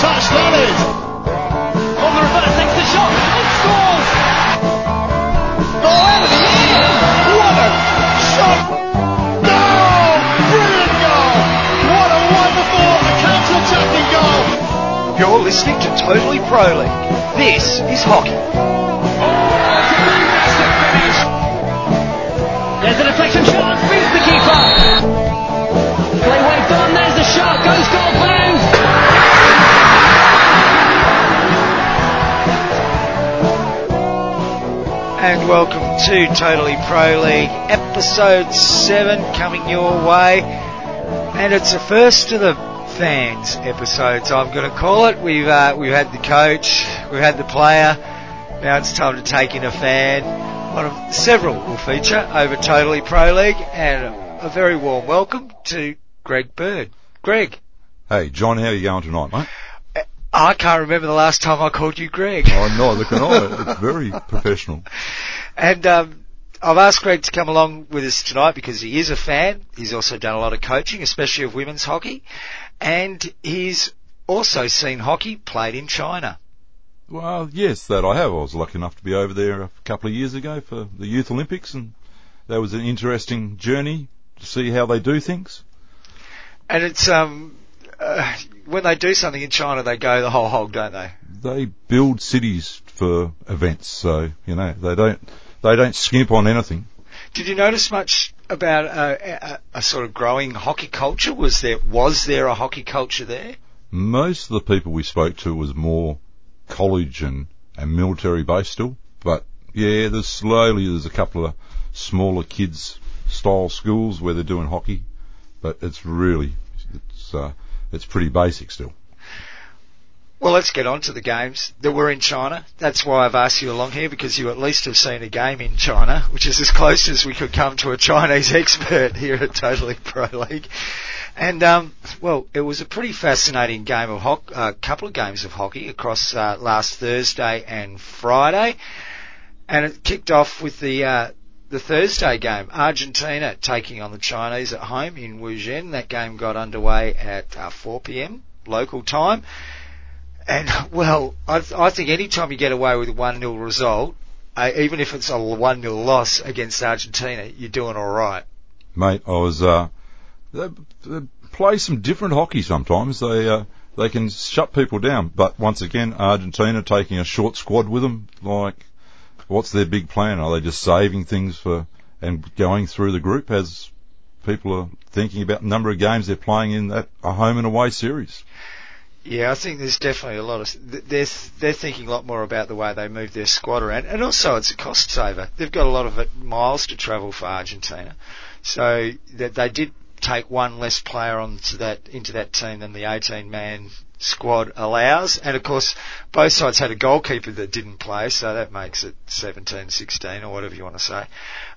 touch that is. On the reverse, takes the shot, and scores! Oh, out of the air! What a shot! Goal! Brilliant goal! What a wonderful counter-attacking goal! You're listening to Totally Pro League. This is hockey. There's a deflection chance, beats the keeper. Play waved on, there's the shot, goes And welcome to Totally Pro League, episode 7 coming your way. And it's the first of the fans episodes, I'm going to call it. We've, uh, we've had the coach, we've had the player, now it's time to take in a fan. One of several will feature over Totally Pro League, and a very warm welcome to Greg Bird. Greg, Hey, John, how are you going tonight, mate? I can't remember the last time I called you Greg. Oh, neither can I. It's very professional. And um, I've asked Greg to come along with us tonight because he is a fan. He's also done a lot of coaching, especially of women's hockey, and he's also seen hockey played in China. Well, yes, that I have. I was lucky enough to be over there a couple of years ago for the Youth Olympics, and that was an interesting journey to see how they do things. And it's um, uh, when they do something in China, they go the whole hog, don't they? They build cities for events, so you know they don't they don't skimp on anything. Did you notice much about uh, a, a sort of growing hockey culture? Was there was there a hockey culture there? Most of the people we spoke to was more college and, and military based still, but yeah, there's slowly there's a couple of smaller kids style schools where they're doing hockey, but it's really it's uh, it's pretty basic still. Well, let's get on to the games that were in China. That's why I've asked you along here because you at least have seen a game in China, which is as close as we could come to a Chinese expert here at Totally Pro League. And um, well, it was a pretty fascinating game of hockey, a uh, couple of games of hockey across uh, last Thursday and Friday, and it kicked off with the uh, the Thursday game, Argentina taking on the Chinese at home in Wuzhen. That game got underway at uh, 4 p.m. local time. And well, I, th- I think any time you get away with a one 0 result, uh, even if it's a one 0 loss against Argentina, you're doing all right. Mate, I was uh, they, they play some different hockey sometimes. They uh, they can shut people down, but once again, Argentina taking a short squad with them. Like, what's their big plan? Are they just saving things for and going through the group as people are thinking about the number of games they're playing in that a home and away series? Yeah, I think there's definitely a lot of they're they're thinking a lot more about the way they move their squad around, and also it's a cost saver. They've got a lot of miles to travel for Argentina, so that they did take one less player onto that into that team than the 18 man squad allows, and of course both sides had a goalkeeper that didn't play, so that makes it 17, 16 or whatever you want to say.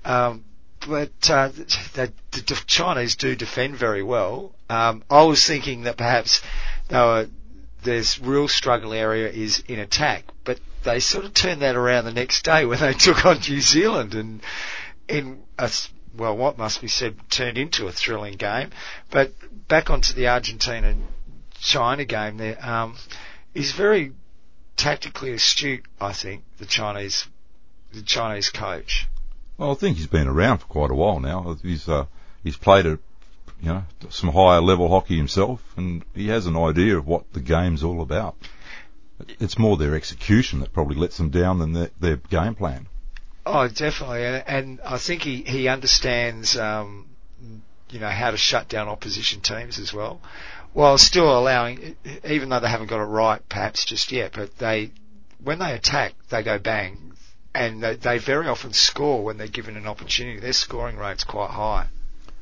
Um, but uh, the, the Chinese do defend very well. Um, I was thinking that perhaps were, there's real struggle area is in attack, but they sort of turned that around the next day when they took on New Zealand and in a, well, what must be said turned into a thrilling game. But back onto the Argentina China game there, um, very tactically astute, I think, the Chinese, the Chinese coach. Well, I think he's been around for quite a while now. He's uh, he's played a you know some higher level hockey himself, and he has an idea of what the game's all about. It's more their execution that probably lets them down than their, their game plan. Oh, definitely, and, I think he he understands um, you know how to shut down opposition teams as well, while still allowing, even though they haven't got it right perhaps just yet, but they when they attack they go bang and they, they very often score when they're given an opportunity. Their scoring rate's quite high.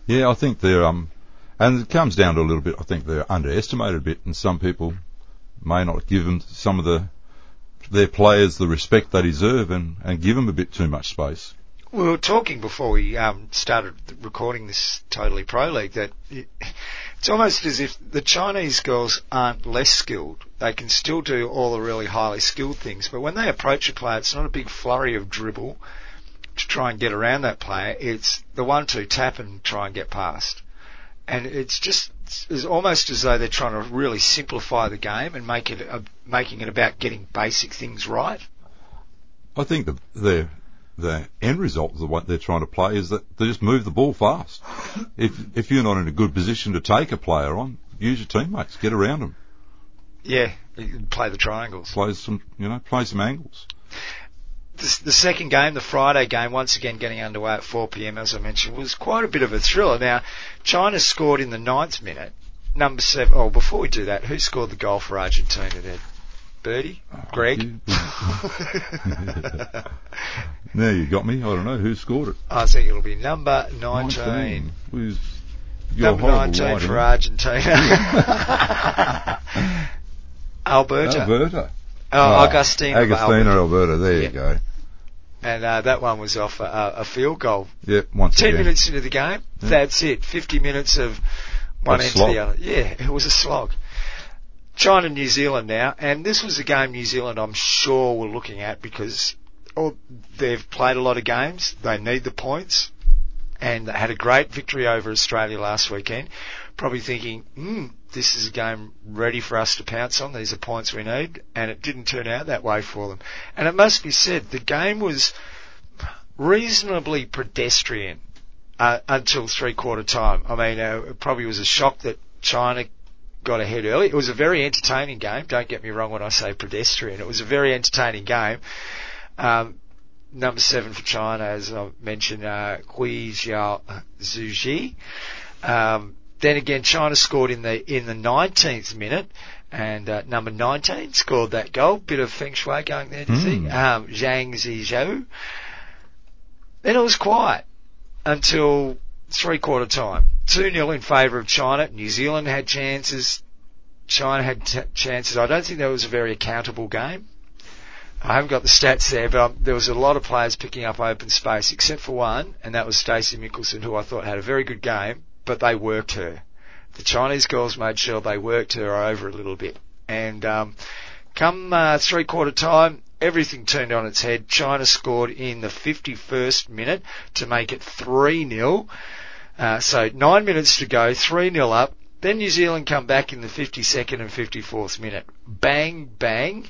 Yeah, I think they're um, and it comes down to a little bit. I think they're underestimated a bit, and some people may not give them some of the their players the respect they deserve, and and give them a bit too much space. We were talking before we um, started recording this Totally Pro League that it, it's almost as if the Chinese girls aren't less skilled. They can still do all the really highly skilled things, but when they approach a player, it's not a big flurry of dribble to try and get around that player. It's the one-two tap and try and get past. And it's just it's, it's almost as though they're trying to really simplify the game and make it a, making it about getting basic things right. I think the the the end result of what they're trying to play is that they just move the ball fast. if if you're not in a good position to take a player on, use your teammates, get around them, Yeah, play the triangles. play some you know play some angles. The, the second game, the Friday game, once again getting underway at 4 p.m. as I mentioned, was quite a bit of a thriller. Now, China scored in the ninth minute. Number seven. Oh, before we do that, who scored the goal for Argentina there? Birdie? Greg? now you got me. I don't know who scored it. I think it'll be number 19. 19. Who's Number 19 writing. for Argentina. Alberta. Alberta. Oh, Augustine. of Agostina, Alberta. There you go. And uh, that one was off a, a field goal. Yep. Once 10 again. minutes into the game, Yeah. that's it. 50 minutes of one A end slog. to the other. Yeah, it was a slog. China, New Zealand now, and this was a game New Zealand I'm sure we're looking at because oh, they've played a lot of games. They need the points and they had a great victory over Australia last weekend. Probably thinking, hmm, this is a game ready for us to pounce on. These are points we need. And it didn't turn out that way for them. And it must be said, the game was reasonably pedestrian uh, until three quarter time. I mean, uh, it probably was a shock that China got ahead early. It was a very entertaining game. Don't get me wrong when I say pedestrian. It was a very entertaining game. Um, number seven for China, as I mentioned, uh, Hui Jiao Zhuji. Um, then again, China scored in the in the 19th minute, and uh, number 19 scored that goal. Bit of feng shui going there, do you Hmm. think? Um, Zhang Zizhou. Then it was quiet until three quarter time. 2 0 in favour of China. New Zealand had chances. China had t- chances. I don't think that was a very accountable game. I haven't got the stats there, but um, there was a lot of players picking up open space, except for one, and that was Stacey Michelsen, who I thought had a very good game, but they worked her. The Chinese girls made sure they worked her over a little bit. And um, come uh, three quarter time, everything turned on its head. China scored in the 51st minute to make it 3 0. Uh, so nine minutes to go, 3 0 up. Then New Zealand come back in the 52nd and 54th minute. Bang, bang.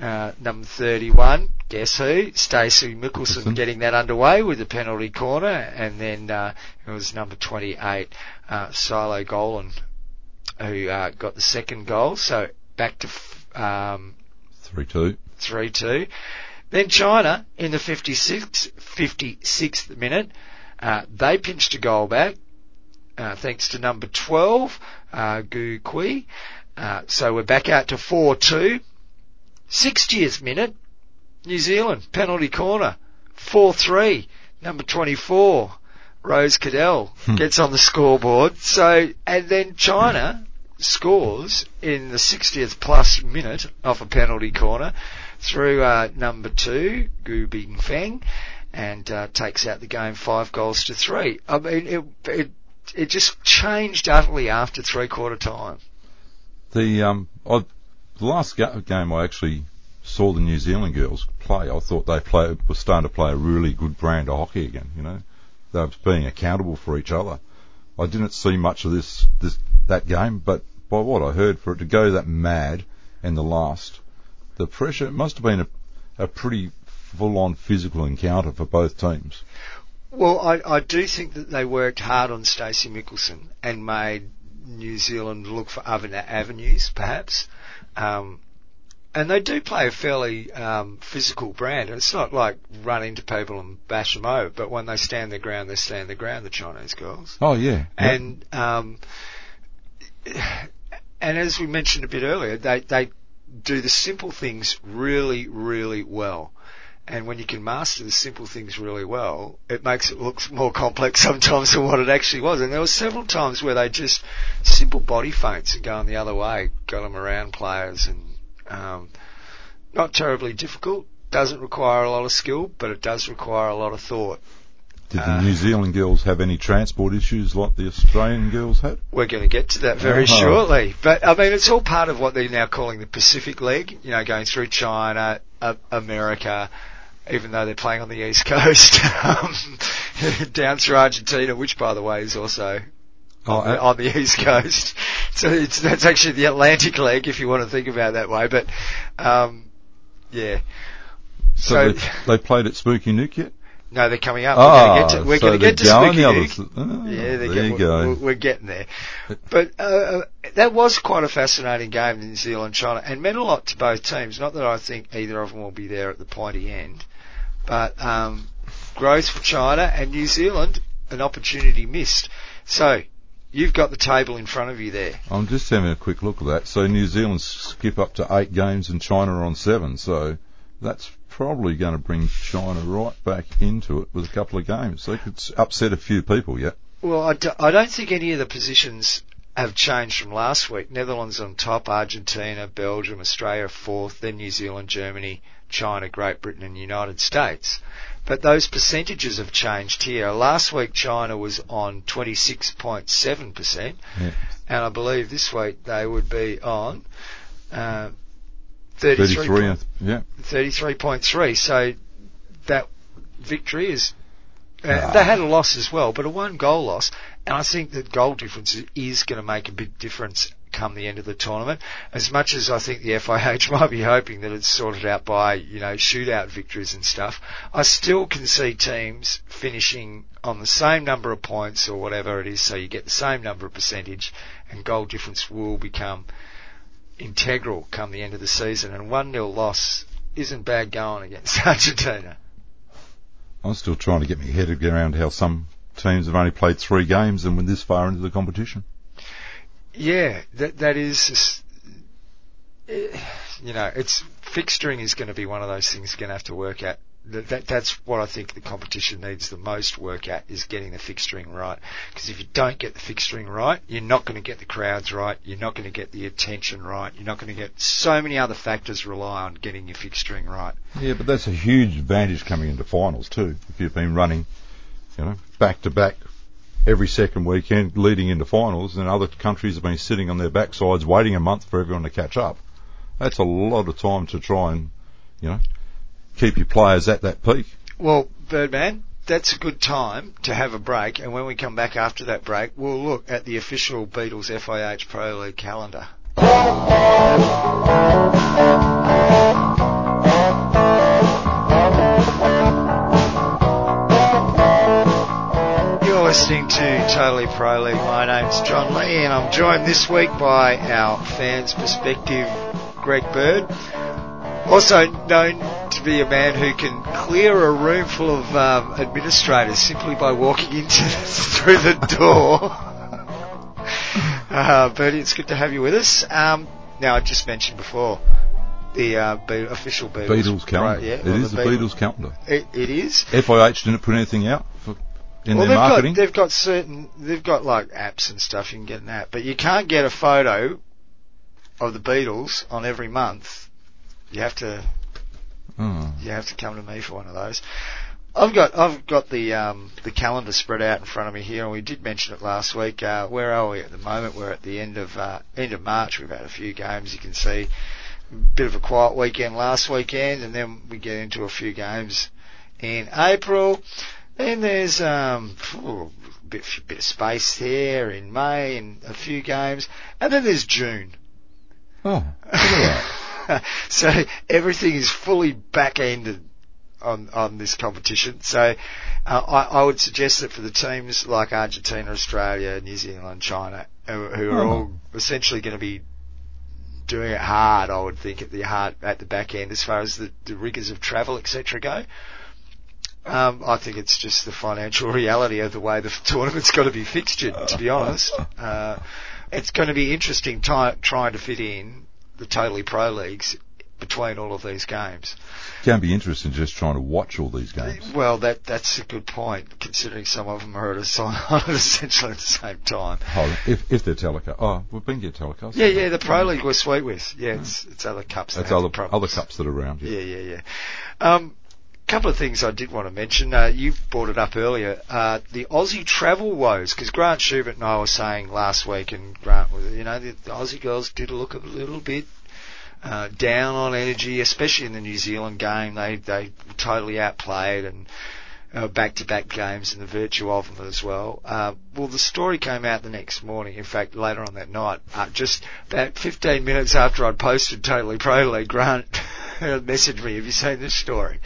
Uh, number 31, guess who? Stacey Michelsen getting that underway with the penalty corner. And then uh, it was number 28, uh, Shiloh Gloyn, who uh, got the second goal. So back to f- um, Three two. 3-2. Then China, in the 56th, 56th minute, uh, they pinched a goal back, uh, thanks to number 12, uh, Gu Kui. Uh, so we're back out to 4-2. 60th minute, New Zealand, penalty corner, 4-3, number 24, Rose Keddell gets on the scoreboard. So, and then China scores in the 60th plus minute off a penalty corner through uh, number two, Gu Bingfeng, and uh, takes out the game five goals to three. I mean, it, it, it just changed utterly after three quarter time. The um, I, the last ga- game I actually saw the New Zealand girls play, I thought they play were starting to play a really good brand of hockey again. You know, they were being accountable for each other. I didn't see much of this this that game, but by what I heard, for it to go that mad in the last, the pressure it must have been a, a pretty full-on physical encounter for both teams. Well, I, I do think that they worked hard on Stacey Michelsen and made New Zealand look for other avenues, perhaps. Um, and they do play a fairly um, physical brand. And it's not like run into people and bash them over, but when they stand their ground, they stand their ground, the Chinese girls. Oh yeah, And um, and as we mentioned a bit earlier, they they do the simple things really really well. And when you can master the simple things really well, it makes it look more complex sometimes than what it actually was. And there were several times where they just simple body feints and going the other way, got them around players, and um, not terribly difficult. Doesn't require a lot of skill, but it does require a lot of thought. Did the uh, New Zealand girls have any transport issues like the Australian girls had? We're going to get to that very Uh-huh. shortly. But I mean, it's all part of what they're now calling the Pacific League. You know, going through China, uh, America, even though they're playing on the East Coast, um, down through Argentina, which by the way is also Oh, on, the, uh, on the east coast. So it's that's actually the Atlantic leg if you want to think about it that way. But um, yeah, So, so- they, they played at Spooky Nook yet? no, they're coming up. Ah, we're going to get to, we're so going to they're get to going Spooky the Nook. Ah, Yeah, there get- you go. We're, we're getting there. But uh, uh, that was quite a fascinating game, in New Zealand China, and meant a lot to both teams. Not that I think either of them will be there at the pointy end, but um, growth for China and New Zealand, an opportunity missed. So you've got the table in front of you there. I'm just having a quick look at that. So New Zealand skip up to eight games and China are on seven. So that's probably going to bring China right back into it with a couple of games. They could upset a few people yet. Well, I don't think any of the positions have changed from last week. Netherlands on top, Argentina, Belgium, Australia fourth, then New Zealand, Germany, China, Great Britain and United States. But those percentages have changed here. Last week China was on 26.7%, Yeah. and I believe this week they would be on uh, 33. 33, and- yeah. 33.3. So that victory is. Uh, Ah. They had a loss as well, but a one goal loss, and I think that goal difference is going to make a big difference come the end of the tournament. As much as I think the FIH might be hoping that it's sorted out by you know shootout victories and stuff, I still can see teams finishing on the same number of points or whatever it is, so you get the same number of percentage, and goal difference will become integral come the end of the season. And one 0 loss isn't bad going against Argentina. I'm still trying to get my head around how some teams have only played three games and were this far into the competition. Yeah, that that is, eh, you know, it's fixturing is going to be one of those things you're going to have to work at. That, that that's what I think the competition needs the most work at is getting the fixturing right. Because if you don't get the fixturing right, you're not going to get the crowds right. You're not going to get the attention right. You're not going to get so many other factors rely on getting your fixturing right. Yeah, but that's a huge advantage coming into finals too. If you've been running, you know, back to back every second weekend leading into finals, and other countries have been sitting on their backsides waiting a month for everyone to catch up. That's a lot of time to try and, you know, keep your players at that peak. Well, Birdman, that's a good time to have a break, and when we come back after that break, we'll look at the official Beatles FIH Pro League calendar. listening to Totally Pro League. My name's John Lee, and I'm joined this week by our fans' perspective, Greg Bird also known to be a man who can clear a room full of um, administrators simply by walking into through the door. uh, Bertie, it's good to have you with us. Um, now, I just mentioned before the uh, Be- official Beatles, Beatles calendar. Right, yeah, it is the Beatles calendar. It, it is. FIH didn't put anything out for, in well, their they've marketing. got they've got certain they've got like apps and stuff you can get an app, but you can't get a photo of the Beatles on every month. You have to Oh. you have to come to me for one of those. I've got I've got the um, the calendar spread out in front of me here, and we did mention it last week. Uh, where are we at the moment? We're at the end of uh, end of March. We've had a few games. You can see a bit of a quiet weekend last weekend, and then we get into a few games in April. Then there's um, a bit bit of space there in May and a few games, and then there's June. Oh, so everything is fully back ended on on this competition. So uh, I, I would suggest that for the teams like Argentina, Australia, New Zealand, China, who, who are Oh. all essentially going to be doing it hard, I would think at the hard at the back end as far as the, the rigors of travel, etc. go. Um, I think it's just the financial reality of the way the tournament's got to be fixtured. To be honest, uh, it's going to be interesting ty- trying to fit in the totally pro leagues between all of these games. Can be interesting just trying to watch all these games. Well, that that's a good point, considering some of them are at a si- essentially at the same time. Oh, if if they're telecast, oh, we've been get telecast. Yeah, yeah, the pro league we're sweet with. Yeah, it's it's other cups. that That's other problems. other cups that are around. Yeah. Yeah, yeah, yeah. Um, couple of things I did want to mention. Uh, you brought it up earlier. Uh, the Aussie travel woes, because Grant Schubert and I were saying last week, and Grant you know, the, the Aussie girls did look a little bit uh, down on energy, especially in the New Zealand game. They they totally outplayed, and uh, back-to-back games and the virtue of them as well. Uh, well, the story came out the next morning. In fact, later on that night, uh, just about 15 minutes after I'd posted Totally Pro League, Grant messaged me, "Have you seen this story?"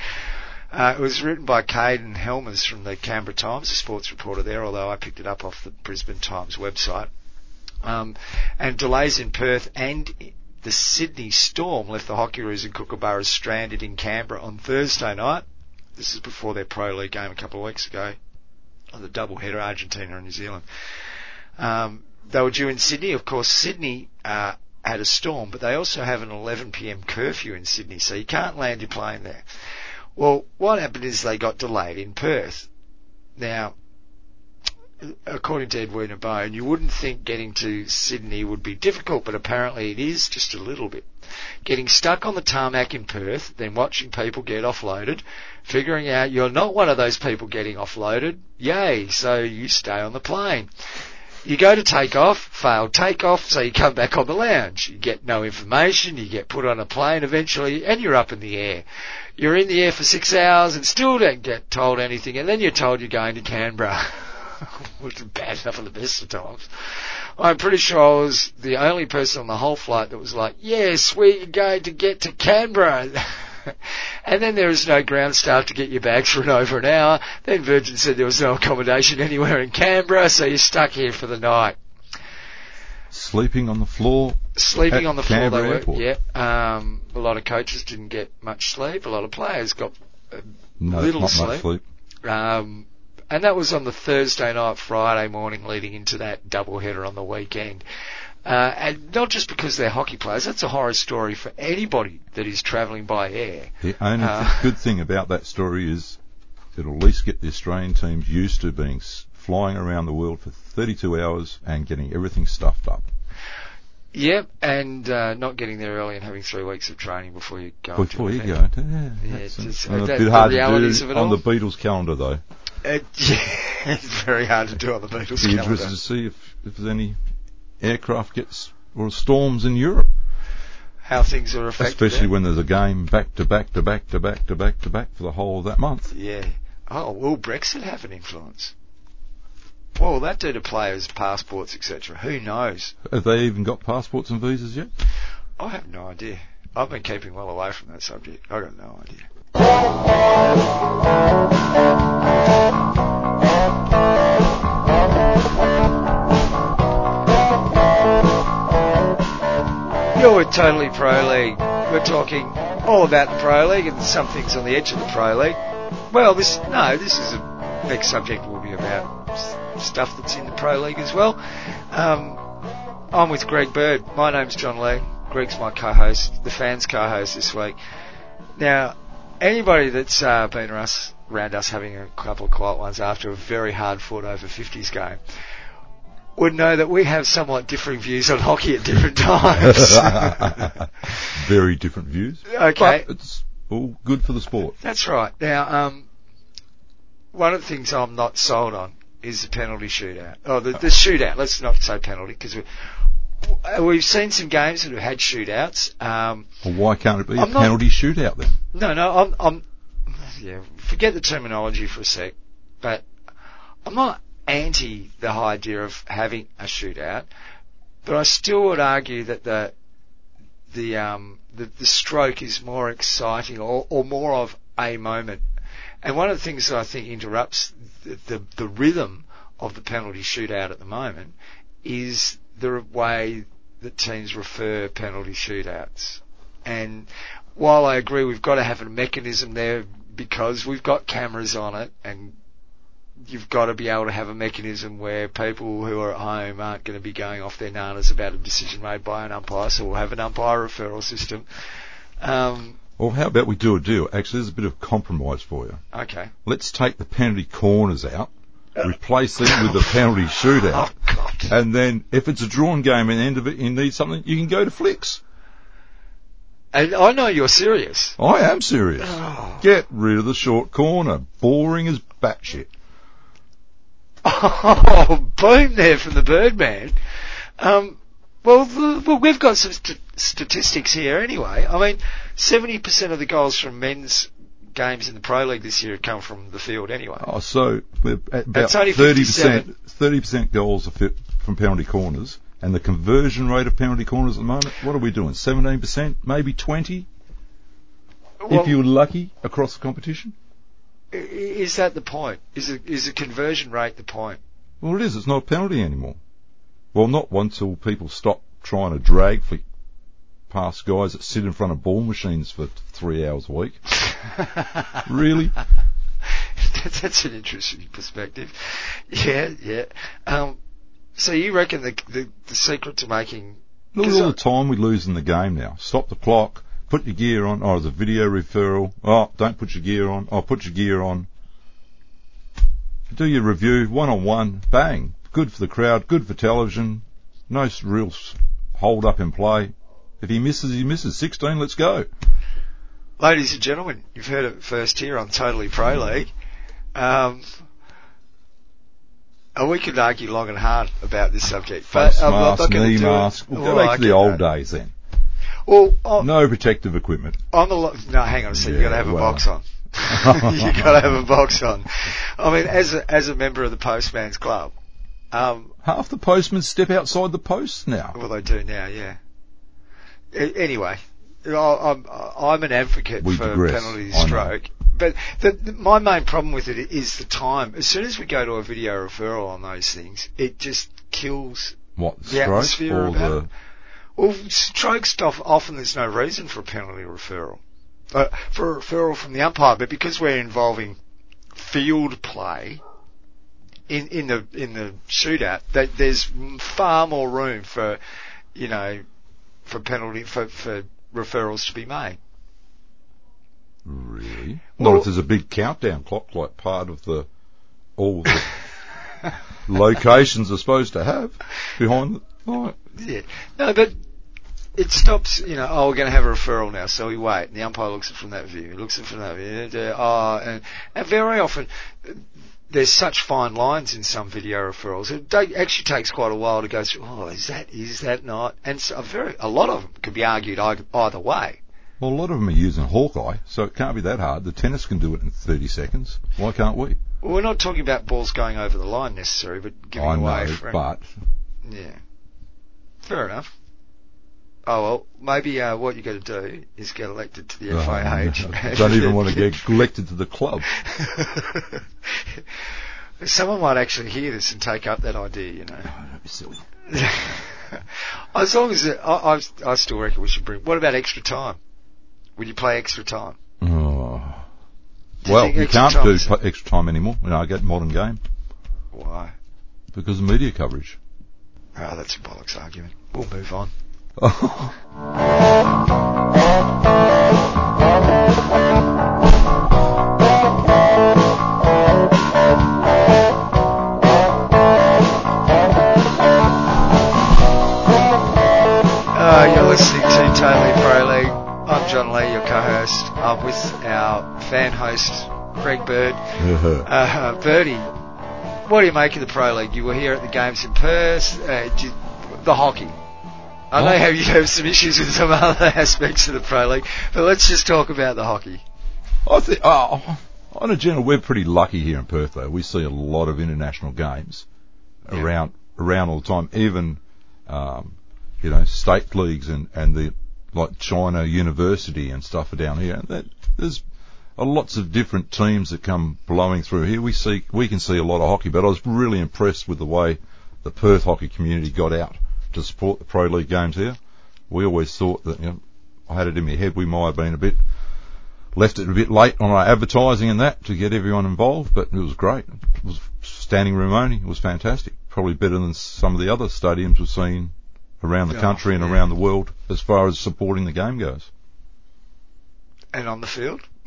Uh, it was written by Caden Helmers from the Canberra Times, a sports reporter there, although I picked it up off the Brisbane Times website. Um, and delays in Perth and the Sydney Storm left the Hockeyroos and Kookaburras stranded in Canberra on Thursday night. This is before their Pro League game a couple of weeks ago, on the double header Argentina and New Zealand. Um, they were due in Sydney. Of course, Sydney uh, had a storm, but they also have an 11 p.m. curfew in Sydney, so you can't land your plane there. Well, what happened is they got delayed in Perth. Now, according to Edwina Bone, you wouldn't think getting to Sydney would be difficult, but apparently it is just a little bit. Getting stuck on the tarmac in Perth, then watching people get offloaded, figuring out you're not one of those people getting offloaded, yay, so you stay on the plane. You go to take off, failed takeoff, so you come back on the lounge. You get no information, you get put on a plane eventually, and you're up in the air. You're in the air for six hours and still don't get told anything, and then you're told you're going to Canberra. Which is bad enough at the best of times. I'm pretty sure I was the only person on the whole flight that was like, yes, we're going to get to Canberra. and then there was no ground staff to get your bags for an over an hour. Then Virgin said there was no accommodation anywhere in Canberra, so you're stuck here for the night. Sleeping on the floor. Sleeping on the floor, Canberra they were. Airport. Yeah. Um, a lot of coaches didn't get much sleep. A lot of players got No, Little not sleep. much sleep. Um, and that was on the Thursday night, Friday morning leading into that double header on the weekend. Uh, and not just because they're hockey players, that's a horror story for anybody that is travelling by air. The only Uh, th- good thing about that story is it'll at least get the Australian teams used to being flying around the world for 32 hours and getting everything stuffed up. Yep, and uh, not getting there early and having three weeks of training before you go. Before you go, yeah, Yeah, it's- a, a that- bit the hard to realities do of it on all. the Beatles calendar though. It, it's very hard to do on the Beatles Be calendar. interested to see if, if there's any aircraft gets or storms in Europe, How things are affected. especially when there's a game back to back to back to back to back to back for the whole of that month. Yeah. Oh, will Brexit have an influence? What will that do to players' passports, etc.? Who knows? Have they even got passports and visas yet? I have no idea. I've been keeping well away from that subject. I got no idea. You're with Totally Pro League. We're talking all about the Pro League and some things on the edge of the Pro League. Well, this no, this is a next subject will be about stuff that's in the Pro League as well. Um, I'm with Greg Bird. My name's John Lee. Greg's my co-host, the fans co-host this week. Now, anybody that's uh, been around us, around us having a couple of quiet ones after a very hard fought over 50s game would know that we have somewhat differing views on hockey at different times. Very different views. okay. But it's all good for the sport. That's right. Now, um, one of the things I'm not sold on is the penalty shootout. Oh, the, the shootout. Let's not say penalty because we, we've seen some games that have had shootouts. Um, Well, why can't it be a I'm not- penalty shootout then? no, no, I'm, I'm, yeah, forget the terminology for a sec, but I'm not anti the idea of having a shootout, but I still would argue that the, the, um, the, the stroke is more exciting or, or more of a moment. And one of the things that I think interrupts the, the, the rhythm of the penalty shootout at the moment is the way that teams refer penalty shootouts. And while I agree we've got to have a mechanism there because we've got cameras on it and you've got to be able to have a mechanism where people who are at home aren't going to be going off their nanas about a decision made by an umpire, so we'll have an umpire referral system. Um, Well, how about we do a deal? Actually, there's a bit of compromise for you. okay. Let's take the penalty corners out, replace them with the penalty shootout, Oh, and then if it's a drawn game and the end of it you need something, you can go to flicks. And I know you're serious. I am serious. Oh. Get rid of the short corner. Boring as batshit. Oh, boom there from the Birdman. Um, well, the, well, we've got some st- statistics here anyway. I mean, 70% of the goals from men's games in the Pro League this year have come from the field anyway. Oh, so about It's only thirty 57. percent. Thirty percent goals are fit from penalty corners, and the conversion rate of penalty corners at the moment. What are we doing? Seventeen percent, maybe twenty, Well, if you're lucky across the competition. Is that the point? Is it, is the conversion rate the point? Well, it is. It's not a penalty anymore. Well, not until people stop trying to drag flick past guys that sit in front of ball machines for three hours a week. Really? That's, that's an interesting perspective. Yeah, yeah. Um, so you reckon the, the the secret to making Look at all I- the time we lose in the game now. Stop the clock. Put your gear on. Oh, the video referral. Oh, don't put your gear on. Oh, put your gear on. Do your review one on one. Bang. Good for the crowd. Good for television. No real hold up in play. If he misses, he misses. 16, let's go. Ladies and gentlemen, you've heard it first here on Totally Pro League. Um, and we could argue long and hard about this subject, but Face I'm not, mask, going knee mask. We'll Well, go back to the old that. days then. Well, on, No protective equipment. on the lo- no, hang on a second. you Yeah, got to have a well. box on. you got to have a box on. I mean, as a as a member of the Postman's Club, um, Half the postmen step outside the post now. well, they do now, yeah. A- anyway, I- I'm I'm an advocate We for digress. penalty stroke, but the, the, my main problem with it is the time. As soon as we go to a video referral on those things, it just kills. What, The atmosphere or about the... it. Well, stroke stuff often there's no reason for a penalty referral, uh, for a referral from the umpire, but because we're involving field play in in the in the shootout, that there's far more room for you know for penalty for for referrals to be made. Really? Well- Not if there's a big countdown clock like part of the all the locations are supposed to have behind like, Yeah. No, but it stops, you know, oh, we're going to have a referral now, so we wait. And the umpire looks at it from that view, he looks at it from that view. And, oh, and, and very often, there's such fine lines in some video referrals. It actually takes quite a while to go through, oh, is that, is that not? And so a very, a lot of them could be argued either way. Well, a lot of them are using Hawkeye, so it can't be that hard. The tennis can do it in 30 seconds. Why can't we? Well, we're not talking about balls going over the line necessarily, but giving I away know, but Yeah. Fair enough. Oh well, maybe uh, what you got to do is get elected to the uh, FIH. don't even want to get elected to the club. Someone might actually hear this and take up that idea, you know. Don't be silly. as long as it, I, I, I still reckon we should bring. What about extra time? Would you play extra time? Oh. Do you Well, think you can't do extra time anymore in I get modern game Why? because of media coverage. Oh, that's a bollocks argument. We'll move on. Uh, you're listening to Totally Pro League. I'm John Lee, your co-host. I'm with our fan host, Greg Bird. Uh, Bertie, what do you make of the Pro League? You were here at the games in Perth. Uh, did, the hockey. I know how you have some issues with some other aspects of the Pro League, but let's just talk about the hockey. I think, oh, on a general, we're pretty lucky here in Perth though. We see a lot of international games Yeah. around, around all the time. Even, um, you know, state leagues and, and the, like China University and stuff are down here. And that, there's lots of different teams that come blowing through here. We see, we can see a lot of hockey, but I was really impressed with the way the Perth hockey community got out to support the Pro League games here. We always thought that, you know, I had it in my head we might have been a bit left it a bit late on our advertising and that to get everyone involved, but it was great. It was standing room only. It was fantastic. Probably better than some of the other stadiums we've seen around the Yeah, country and yeah. around the world as far as supporting the game goes. And on the field?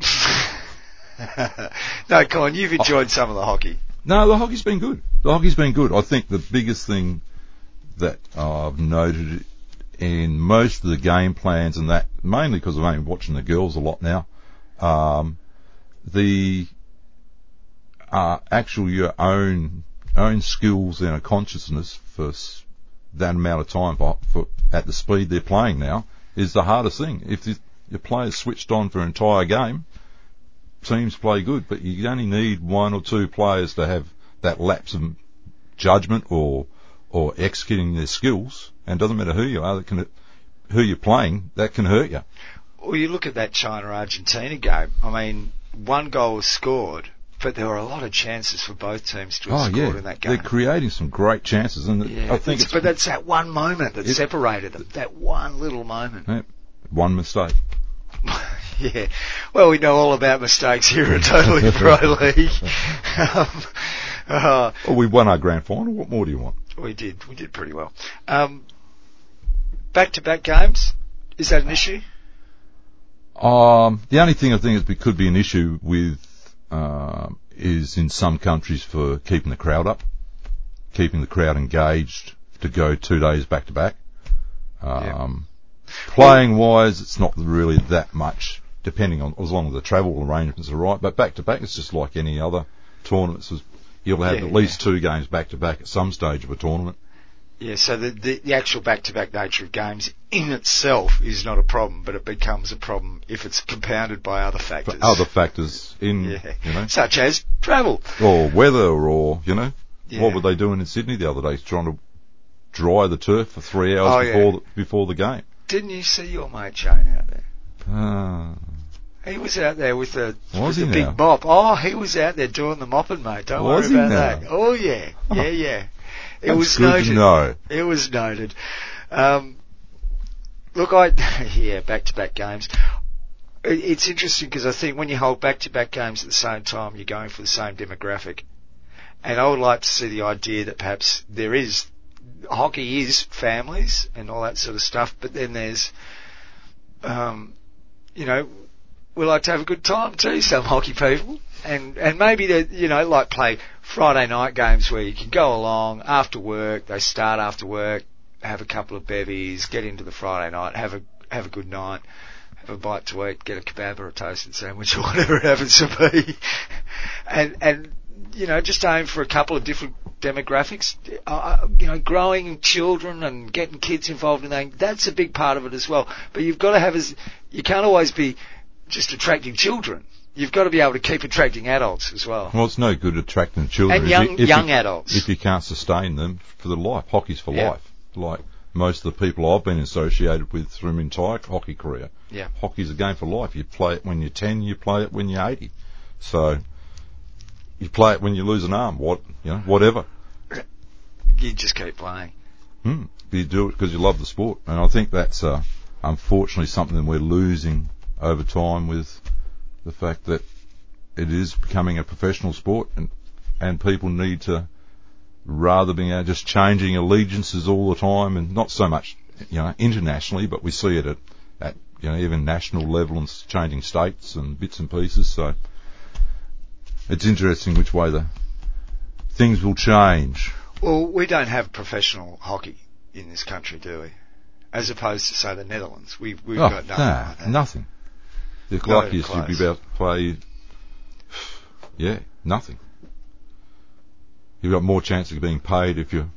no, come on, you've enjoyed some of the hockey. No, the hockey's been good. The hockey's been good. I think the biggest thing that I've noted in most of the game plans and that, mainly because I'm only watching the girls a lot now, um, the uh, actual your own own skills and a consciousness for that amount of time for, for at the speed they're playing now is the hardest thing. If your player's switched on for an entire game, teams play good, but you only need one or two players to have that lapse of judgment or or executing their skills, and it doesn't matter who you are, that can who you're playing, that can hurt you. Well, you look at that China Argentina game. I mean, one goal was scored, but there were a lot of chances for both teams to have Oh scored yeah, in that game. they're creating some great chances, and yeah, I think it's- it's but that's that one moment that It- separated them. That one little moment. yeah, one mistake. yeah. Well, we know all about mistakes here at Totally Pro League. um, uh, Well, we won our grand final. What more do you want? we did. We did pretty well. Um, back-to-back games. Is that an issue? Um, the only thing I think is it could be an issue with um, is in some countries for keeping the crowd up, keeping the crowd engaged to go two days back to back. Um, Playing wise, it's not really that much, depending on as long as the travel arrangements are right. But back to back, it's just like any other tournaments. You'll have Yeah, at least two games back to back at some stage of a tournament. Yeah, so the, the, the actual back-to-back nature of games in itself is not a problem, but it becomes a problem if it's compounded by other factors. But other factors in, yeah. you know, Such as travel. or weather, or you know, Yeah. what were they doing in Sydney the other day? Trying to dry the turf for three hours Oh, yeah. before the, before the game. Didn't you see your mate Shane out there? Ah, He was out there with the, Was with the big mop. Oh, he was out there doing the mopping, mate. Don't Was worry about that. Oh yeah, yeah, yeah. It that's was noted. to. It was noted. Um, look, I yeah, back-to-back games. It, it's interesting because I think when you hold back-to-back games at the same time, you're going for the same demographic. And I would like to see the idea that perhaps there is hockey is families and all that sort of stuff, but then there's, um, you know, we like to have a good time too. Some hockey people, and and maybe they you know like play Friday night games where you can go along after work. They start after work, have a couple of bevies, get into the Friday night, have a have a good night, have a bite to eat, get a kebab or a toasted sandwich or whatever it happens to be, and and you know just aim for a couple of different demographics. Uh, you know, growing children and getting kids involved in that. That's a big part of it as well. But you've got to have as you can't always be just attracting children. You've got to be able to keep attracting adults as well. Well, it's no good attracting children And if young- you, if young you, adults. if you can't sustain them for the life. Hockey's for Yeah. life. Like most of the people I've been associated with through my entire hockey career. Yeah. Hockey's a game for life. You play it when you're 10, you play it when you're 80. So, you play it when you lose an arm, what, you know, whatever. You just keep playing. Hmm. You do it because you love the sport. And I think that's, uh, unfortunately something that we're losing over time with the fact that it is becoming a professional sport and, and people need to, rather than uh, just changing allegiances all the time and not so much, you know, internationally, but we see it at, at, you know, even national level and changing states and bits and pieces. So it's interesting which way the things will change. Well, we don't have professional hockey in this country, do we? As opposed to say the Netherlands, we we've oh, got nothing nah, like nothing. The Not luckiest you'd be about to play, yeah, nothing. You've got more chance of being paid if you're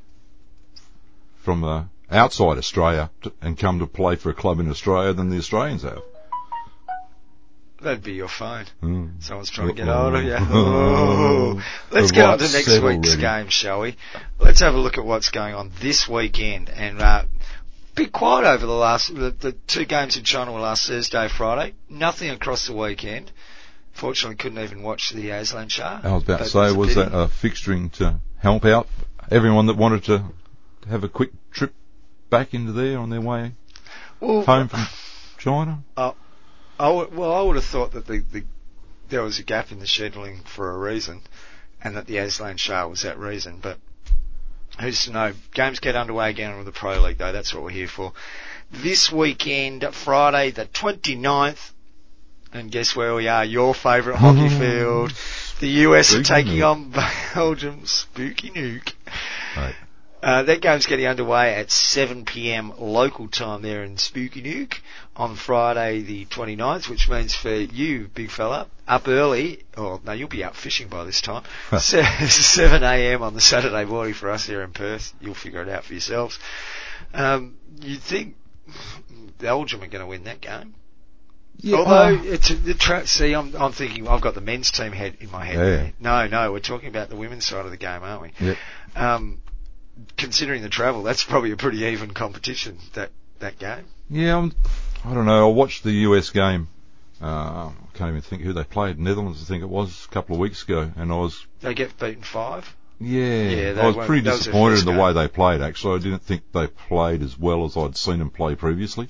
from uh, outside Australia to, and come to play for a club in Australia than the Australians have. That'd be your phone. Mm. Someone's trying to get hold of you. Oh. Let's get on to next week's already. game, shall we? Let's have a look at what's going on this weekend. And uh, bit quiet over the last the, the two games in China were last Thursday, Friday. Nothing across the weekend. Fortunately, couldn't even watch the Azlan Shah. I was about to say, was that a fixturing to help out everyone that wanted to have a quick trip back into there on their way well, home from China? I would, well, I would have thought that the, the there was a gap in the scheduling for a reason, and that the Azlan Shah was that reason. But who's to know? Games get underway again with the Pro League, though. That's what we're here for. This weekend, Friday the 29th, and guess where we are? Your favourite hockey mm. field. The US are taking Nook. on Belgium. Spooky Nook. Right. Uh, that game's getting underway at 7pm local time there in Spooky Nook on Friday the 29th, which means for you, big fella, up early, or no, you'll be out fishing by this time, 7am on the Saturday morning for us here in Perth. You'll figure it out for yourselves. Um, you'd think Belgium are going to win that game. Yeah, Although uh, it's the tra- see, I'm I'm thinking I've got the men's team head in my head. Yeah. No, no, we're talking about the women's side of the game, aren't we? Yep. Um, considering the travel, that's probably a pretty even competition. That that game. yeah, I'm, I don't know. I watched the US game. Uh, I can't even think who they played. Netherlands, I think it was, a couple of weeks ago, and I was They get beaten five. Yeah, Yeah, I was pretty was disappointed in the game. way they played. Actually, I didn't think they played as well as I'd seen them play previously.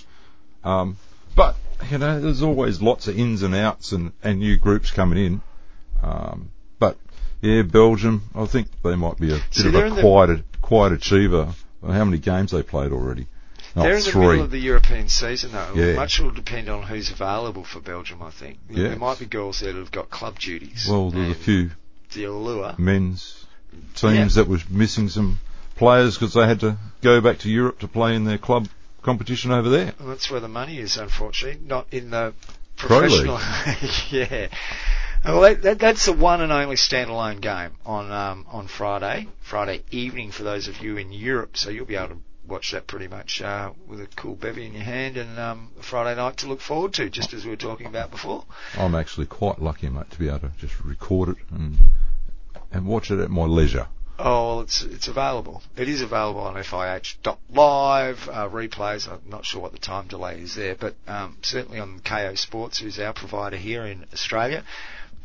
Um, but you know, there's always lots of ins and outs and, and new groups coming in. Um, but yeah, Belgium, I think they might be a bit See, of a in the- quiet, quiet achiever. How many games they played already? Oh, They're in the three. middle of the European season, though. Yeah. Much will depend on who's available for Belgium. I think Yeah. there might be girls there that have got club duties. well, there's a few The allure. men's teams that was missing some players because they had to go back to Europe to play in their club competition over there. Well, that's where the money is, unfortunately, not in the professional. yeah. Well, that, that, that's the one and only standalone game on um, on Friday, Friday evening for those of you in Europe. So you'll be able to watch that pretty much uh, with a cool bevy in your hand and um, a Friday night to look forward to, just as we were talking about before. I'm actually quite lucky, mate, to be able to just record it and and watch it at my leisure. Oh, well, it's it's available. It is available on FIH.live uh, replays. I'm not sure what the time delay is there, but um, certainly on Kayo Sports, who's our provider here in Australia.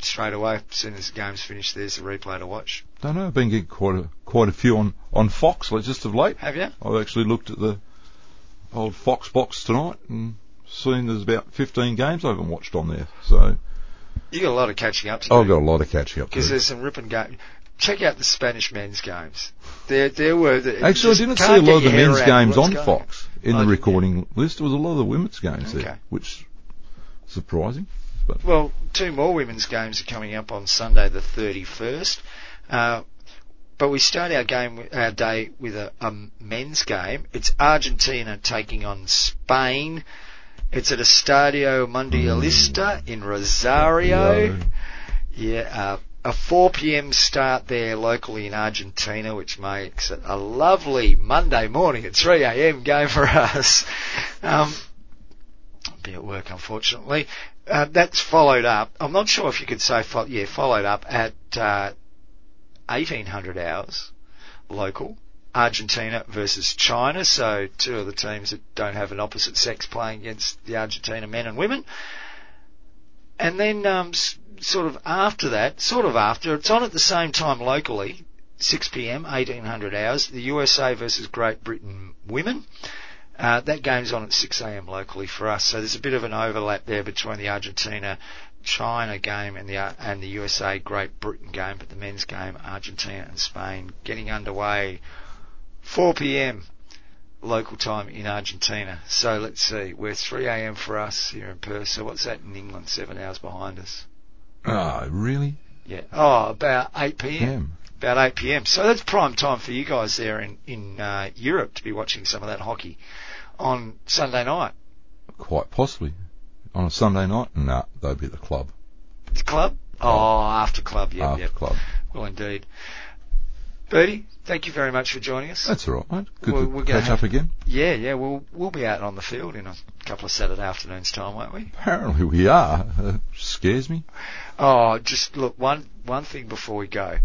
Straight away, as soon as the game's finished, there's a replay to watch. Don't know. I've been getting quite a quite a few on on Fox just of late. Have you? I've actually looked at the old Fox box tonight and seen there's about 15 games I haven't watched on there. So You got a lot of catching up to do. I've do got a lot of catching up to. Do. Because there's some ripping games. Check out the Spanish men's games. There, there were. The, Actually, I didn't see a lot of the men's games on Fox in Oh, the didn't recording list. There was a lot of the women's games Okay. there, which surprising. Well, two more women's games are coming up on Sunday, the 31st. Uh, but we start our game, our day with a, a men's game. It's Argentina taking on Spain. It's at Estadio Mundialista in Rosario. Yeah, uh, a 4 p.m. start there locally in Argentina, which makes it a lovely Monday morning at 3 a.m. game for us. Um, be at work, unfortunately. Uh, that's followed up. I'm not sure if you could say, fo- yeah, followed up at uh, 1800 hours local. Argentina versus China, so two of the teams that don't have an opposite sex playing against the Argentina men and women. And then, um, s- sort of after that, sort of after, it's on at the same time locally, 6 p.m., 1800 hours, the USA versus Great Britain women. Uh, that game's on at 6 a.m. locally for us, so there's a bit of an overlap there between the Argentina China game and the uh, and the USA Great Britain game, but the men's game Argentina and Spain getting underway 4 p.m. local time in Argentina. So let's see, we're 3 a.m. for us here in Perth. So what's that in England? Seven hours behind us. Ah, really? Yeah. Oh, about 8 p.m. About 8 p.m. So that's prime time for you guys there in in uh, Europe to be watching some of that hockey on Sunday night. Quite possibly. On a Sunday night? Nah, they'd be at the club. The club? Oh, after club. yeah. after yep. club. Well, indeed. Bertie, thank you very much for joining us. That's all right, mate. Good We're- to we're catch have- up again. Yeah, yeah, we'll we'll be out on the field in a couple of Saturday afternoons time, won't we? Apparently we are. Uh, scares me. Oh, just look one one thing before we go.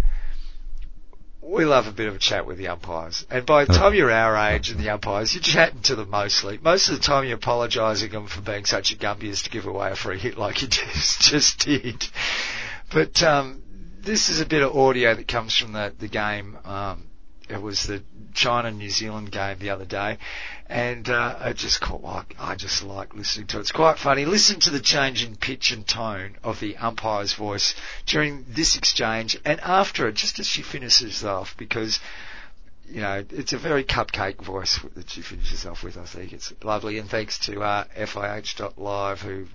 We love a bit of a chat with the umpires, and by the time you're our age and the umpires, you're chatting to them mostly. Most of the time, you're apologising them for being such a gumpy as to give away a free hit like you just just did. But um, this is a bit of audio that comes from the the game. Um, it was the China New Zealand game the other day, and uh, I just caught like I just like listening to it. It's quite funny. Listen to the change in pitch and tone of the umpire's voice during this exchange and after it, just as she finishes off, because you know it's a very cupcake voice that she finishes off with. I think it's lovely, and thanks to uh, FIH.live who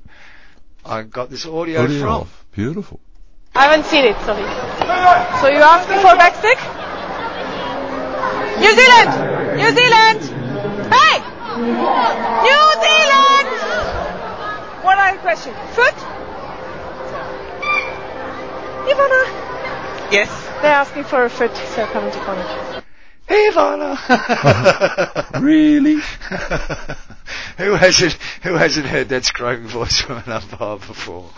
I got this audio, Audio from. off. Beautiful. I haven't seen it, sorry. So you asked me for backstick? New Zealand! New Zealand! Hey! New Zealand! One other question. Foot? Ivana? Yes. They're asking for a foot, so come to corner. Hey, Ivana. Really? who hasn't who hasn't heard that screaming voice from an umpire before?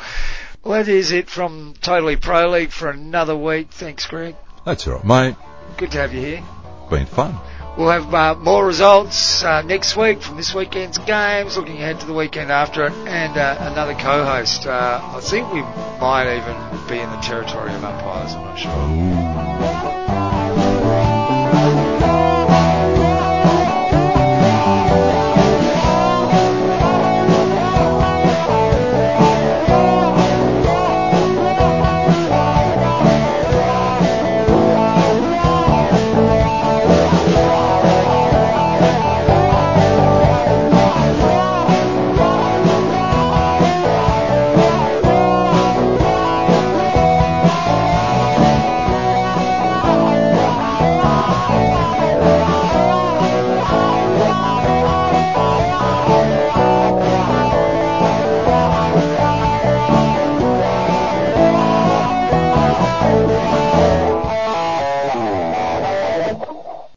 Well, that is it from Totally Pro League for another week. Thanks, Greg. That's all right, mate. Good to have you here. Been fun. We'll have uh, more results uh, next week from this weekend's games, looking ahead to the weekend after it, and uh, another co-host. Uh, I think we might even be in the territory of umpires. I'm not sure. Ooh.